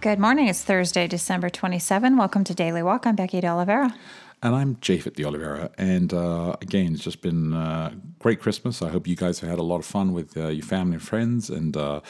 Good morning. It's Thursday, December 27. Welcome to Daily Walk. I'm Becky De Oliveira. And I'm Japhet De Oliveira. And uh, again, it's just been a great Christmas. I hope you guys have had a lot of fun with uh, your family and friends. And uh,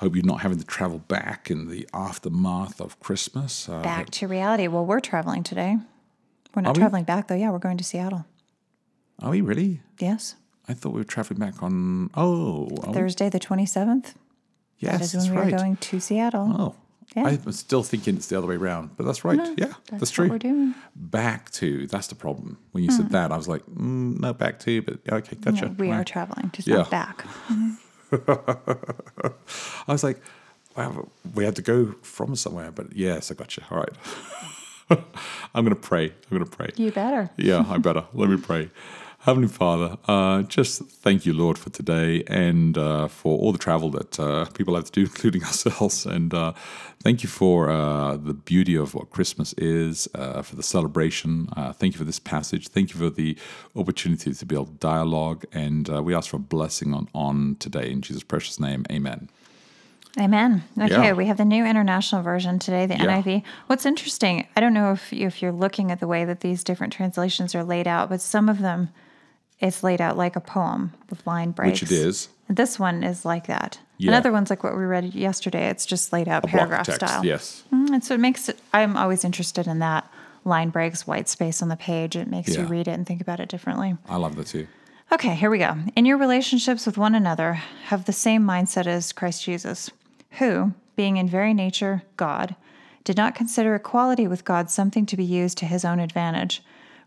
I hope you're not having to travel back in the aftermath of Christmas. Uh, Back to reality. Well, we're traveling today. We're not Are we? traveling back, though. Yeah, we're going to Seattle. Are we really? Yes. I thought we were traveling back on. Oh, are we? Thursday, the 27th. yes, that is when we right. are going to Seattle. Oh, Yeah. I'm still thinking it's the other way around, but that's right. yeah, that's, That's true. we're doing. Back to that's the problem. When you said that, I was like, mm, no, back to, but yeah, okay, gotcha. No, we are traveling, just Yeah. not back. I was like, wow, we had to go from somewhere, but yes, I got you. All right. I'm going to pray. I'm going to pray. You better. Yeah, I better. Let me pray. Heavenly Father, uh, just thank you, Lord, for today and uh, for all the travel that uh, people have to do, including ourselves. And uh, thank you for uh, the beauty of what Christmas is, uh, for the celebration. Uh, thank you for this passage. Thank you for the opportunity to build dialogue. And uh, we ask for a blessing on, on today. In Jesus' precious name, amen. Amen. Okay, Yeah. we have the new international version today, the Yeah. NIV. What's interesting, I don't know if if you're looking at the way that these different translations are laid out, but some of them it's laid out like a poem with line breaks. Which it is. This one is like that. Yeah. Another one's like what we read yesterday. It's just laid out Block paragraph text, style. yes. Mm, And so it makes it, I'm always interested in that. Line breaks, white space on the page. It makes you read it and think about it differently. I love that too. Okay, here we go. In your relationships with one another, have the same mindset as Christ Jesus, who, being in very nature God, did not consider equality with God something to be used to his own advantage.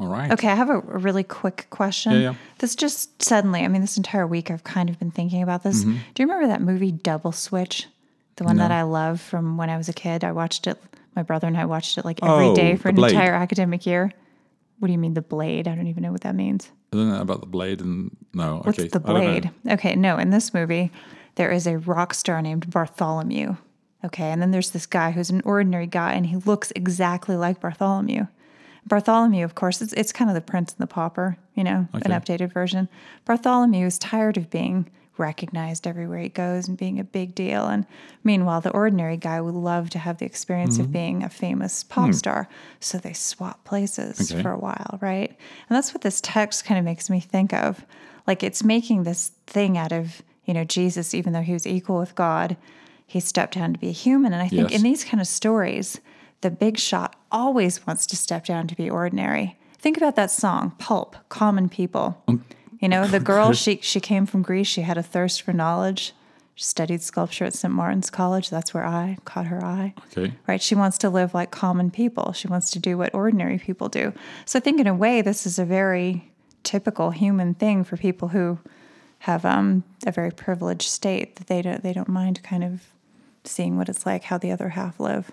All right. Okay, I have a, really quick question. Yeah, yeah. This just suddenly, I mean, this entire week I've kind of been thinking about this. Mm-hmm. Do you remember that movie Double Switch? The one that I love from when I was a kid. I watched it, my brother and I watched it like every Oh, day for an Blade. entire academic year. What do you mean, the blade? I don't even know what that means. Isn't that about the blade? And no, What's okay. the I don't know. blade? Okay, no, in this movie, there is a rock star named Bartholomew. Okay, and then there's this guy who's an ordinary guy and he looks exactly like Bartholomew. Bartholomew, of course, it's, it's kind of the Prince and the Pauper, you know, an updated version. Bartholomew is tired of being recognized everywhere he goes and being a big deal. And meanwhile, the ordinary guy would love to have the experience Mm-hmm. of being a famous pop star. So they swap places Okay. for a while, right? And that's what this text kind of makes me think of. Like it's making this thing out of, you know, Jesus, even though he was equal with God, he stepped down to be a human. And I think Yes. in these kind of stories, the big shot always wants to step down to be ordinary. Think about that song, Pulp, Common People. You know, the girl, she she came from Greece, she had a thirst for knowledge. She studied sculpture at St. Martin's College. That's where I caught her eye Okay. right? She wants to live like common people. She wants to do what ordinary people do. So I think, in a way, this is a very typical human thing for people who have um, a very privileged state that they don't they don't mind kind of seeing what it's like how the other half live.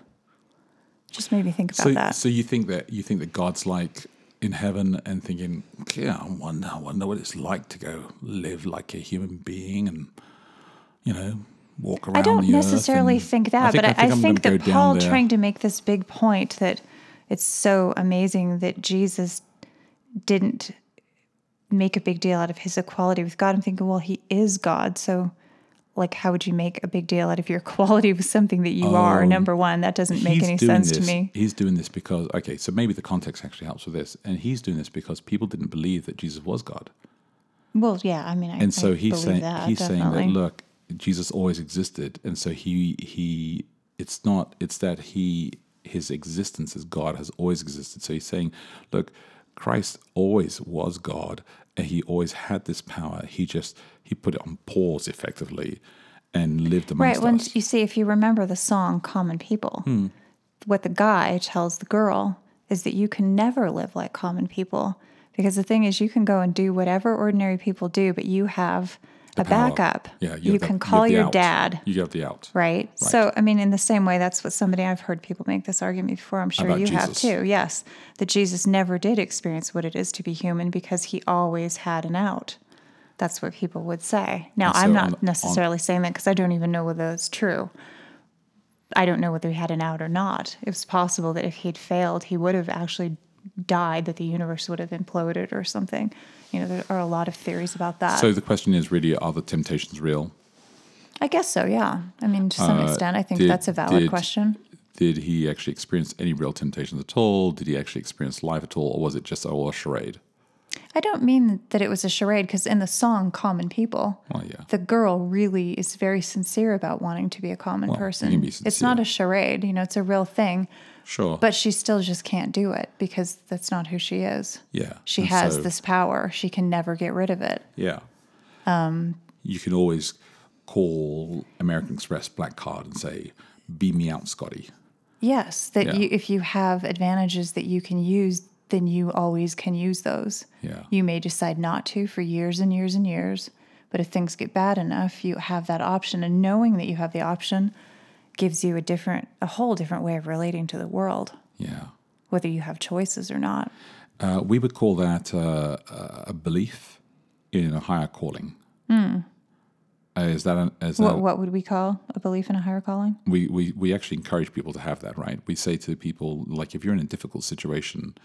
Just made me think about So, that. so you think that you think that God's like in heaven and thinking, yeah, I wonder, I wonder what it's like to go live like a human being and you know walk around. I don't necessarily think that, but I, I think, gonna that Paul trying to make this big point that it's so amazing that Jesus didn't make a big deal out of his equality with God. I'm thinking, well, he is God, so like, how would you make a big deal out of your equality with something that you are? Um, Number one, that doesn't make. Any sense this, to me. He's doing this because okay, so maybe the context actually helps with this, and he's doing this because people didn't believe that Jesus was God. Well, yeah, I mean, I, and so I he's saying that, he's saying that look jesus always existed and so he he it's not it's that he his existence as God has always existed. So he's saying, look, Christ always was God, he always had this power. He just he put it on pause effectively, and lived amongst Right. Us. you see, if you remember the song "Common People," Hmm. what the guy tells the girl is that you can never live like common people because the thing is, you can go and do whatever ordinary people do, but you have a Power. backup. Yeah, you, have the- can call the your out. dad. You have the out. Right? So, I mean, in the same way, that's what somebody I've heard people make this argument before. I'm sure About you have too. Yes. That Jesus never did experience what it is to be human because he always had an out. That's what people would say. Now, And I'm not on the- on- necessarily saying that because I don't even know whether it's true. I don't know whether he had an out or not. It's possible that if he'd failed, he would have actually died, that the universe would have imploded or something. You know, there are a lot of theories about that. So the question is really, are the temptations real? I guess so, yeah. I mean, to some Uh, extent, I think did- that's a valid did- question. Did he actually experience any real temptations at all? Did he actually experience life at all, or was it just all a charade? I don't mean that it was a charade because in the song Common People, Well, yeah. the girl really is very sincere about wanting to be a common Well, person. It's not a charade, you know, it's a real thing, Sure. but she still just can't do it because that's not who she is. yeah. She and has so- this power. She can never get rid of it. Yeah. Um, you can always call American Express Black Card and say, "Beat me out, Scotty." Yes, that Yeah. you if you have advantages that you can use, then you always can use those. Yeah. You may decide not to for years and years and years, but if things get bad enough, you have that option and knowing that you have the option gives you a different a whole different way of relating to the world, Yeah. whether you have choices or not. Uh, we would call that uh, a belief in a higher calling. Uh, is that an, is. What that what would we call a belief in a higher calling? we, we we actually encourage people to have that right? We say to people like if you're in a difficult situation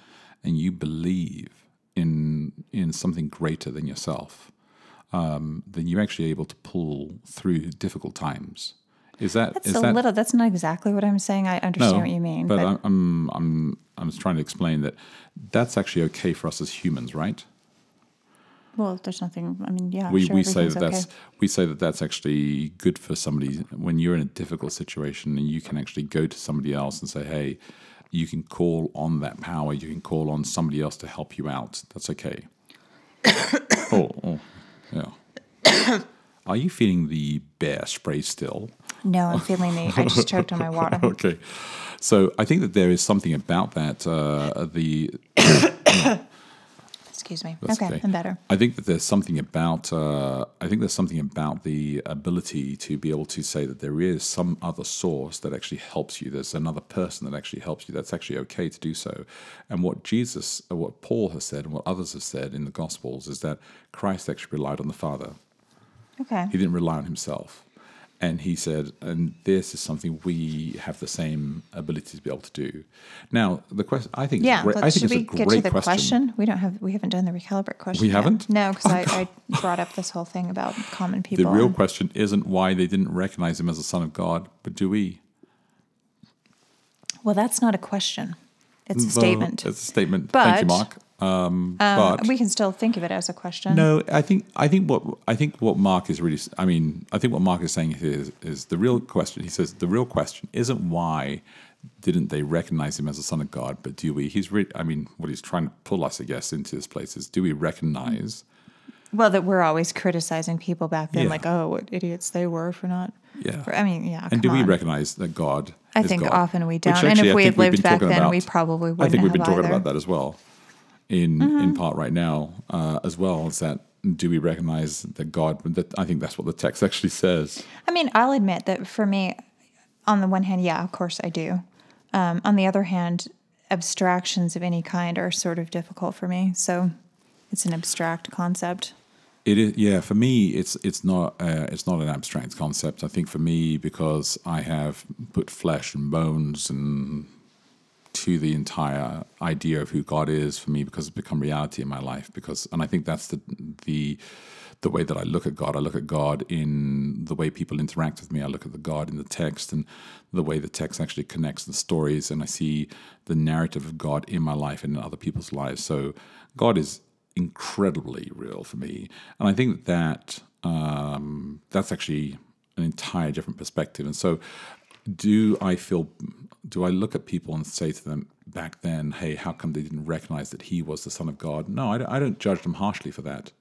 and you believe in in something greater than yourself, um, then you're actually able to pull through difficult times. Is that That's is a that little that's not exactly what I'm saying. I understand what you mean. but, But, I'm, I'm I'm just trying to explain that that's actually okay for us as humans, right? well, there's nothing I mean, yeah, we, sure, we say that everything's that's we say that that's actually good for somebody when you're in a difficult situation and you can actually go to somebody else and say hey you can call on that power you can call on somebody else to help you out that's okay oh, oh yeah are you feeling the bear spray still No, I'm feeling me. I just choked on my water. okay so i think that there is something about that uh, the Excuse me. That's okay, I'm better. I think that there's something about uh, I think there's something about the ability to be able to say that there is some other source that actually helps you. There's another person that actually helps you. That's actually okay to do so. And what Jesus, or what Paul has said, and what others have said in the Gospels is that Christ actually relied on the Father. Okay. He didn't rely on himself. And he said, and this is something we have the same ability to be able to do. Now, the question I think, Yeah, great, I think should it's we a get great to the question. We don't have we haven't done the recalibrate question. We yet. haven't? No, because oh, I, I brought up this whole thing about common people. The real and- question isn't why they didn't recognize him as the Son of God, but do we? well, that's not a question. It's a statement. It's a statement. Thank you, But, Mark. Um, Uh, but we can still think of it as a question. no, I think I think what I think what Mark is really. I mean, I think what Mark is saying here is, is the real question. He says the real question isn't why didn't they recognize him as the Son of God, but do we? He's. Re- I mean, what he's trying to pull us, I guess, into this place is: do we recognize? Well, that we're always criticizing people back then, Yeah. like, oh, what idiots they were for not. Yeah. for- I mean, yeah. And do we on. recognize that God? I think God? often we don't. And if we had lived back then, we probably wouldn't think we've been talking either. About that as well, in in part right now uh, as well. Is that do we recognize that God? That I think that's what the text actually says. I mean, I'll admit that for me, on the one hand, yeah, of course I do. Um, on the other hand, abstractions of any kind are sort of difficult for me. So it's an abstract concept. It is, yeah. For me, it's it's not uh, it's not an abstract concept. I think for me, because I have put flesh and bones and to the entire idea of who God is for me, because it's become reality in my life. Because, and I think that's the the the way that I look at God. I look at God in the way people interact with me. I look at the God in the text and the way the text actually connects the stories, and I see the narrative of God in my life and in other people's lives. So God is incredibly real for me, and I think that um, that's actually an entire different perspective. And so, do I feel do I look at people and say to them back then, hey, how come they didn't recognize that he was the Son of God? No, I don't, I don't judge them harshly for that.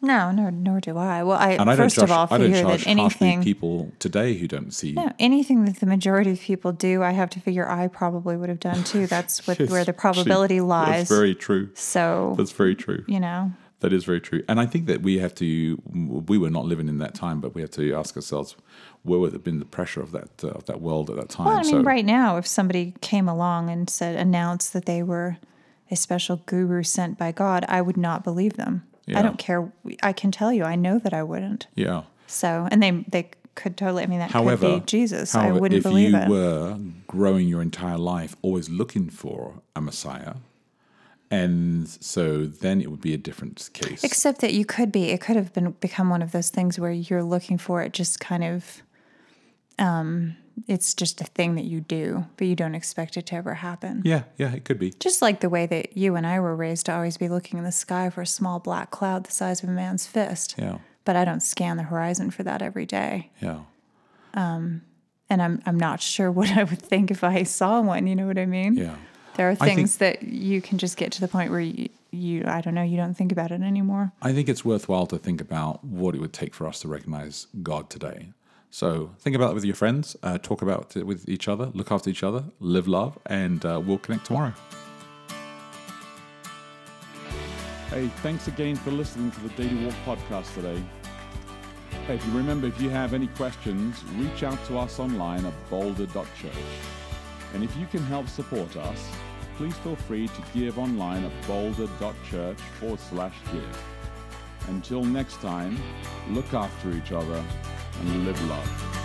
No, nor, nor do I. Well, I, And I first judge, of all I don't judge that anything, people today who don't see. no, anything that the majority of people do, I have to figure I probably would have done too. That's what, where the probability lies. That's very true. so, That's very true. you know, That is very true. And I think that we have to, we were not living in that time, but we have to ask ourselves, where would have been the pressure of that, uh, of that world at that time? Well, I mean, so, right now, if somebody came along and said, announced that they were a special guru sent by God, I would not believe them. Yeah. I don't care. I can tell you, I know that I wouldn't. yeah. So, and they they could totally. I mean, that However, could be Jesus. I wouldn't believe it. if you were growing your entire life always looking for a Messiah, and so then it would be a different case. Except that you could be. It could have been become one of those things where you're looking for it. Just kind of. Um, it's just a thing that you do, but you don't expect it to ever happen. yeah, yeah, it could be. Just like the way that you and I were raised to always be looking in the sky for a small black cloud the size of a man's fist. Yeah, But I don't scan the horizon for that every day. yeah, And I'm I'm not sure what I would think if I saw one, you know what I mean? yeah. There are I think- things that you can just get to the point where you, you I don't know, you don't think about it anymore. I think it's worthwhile to think about what it would take for us to recognize God today. So think about it with your friends, uh, talk about it with each other, look after each other, live love, and uh, we'll connect tomorrow. Hey, thanks again for listening to the Daily Walk podcast today. Hey, if you remember, if you have any questions, reach out to us online at boulder.church. And if you can help support us, please feel free to give online at boulder.church forward slash give. Until next time, look after each other and live love.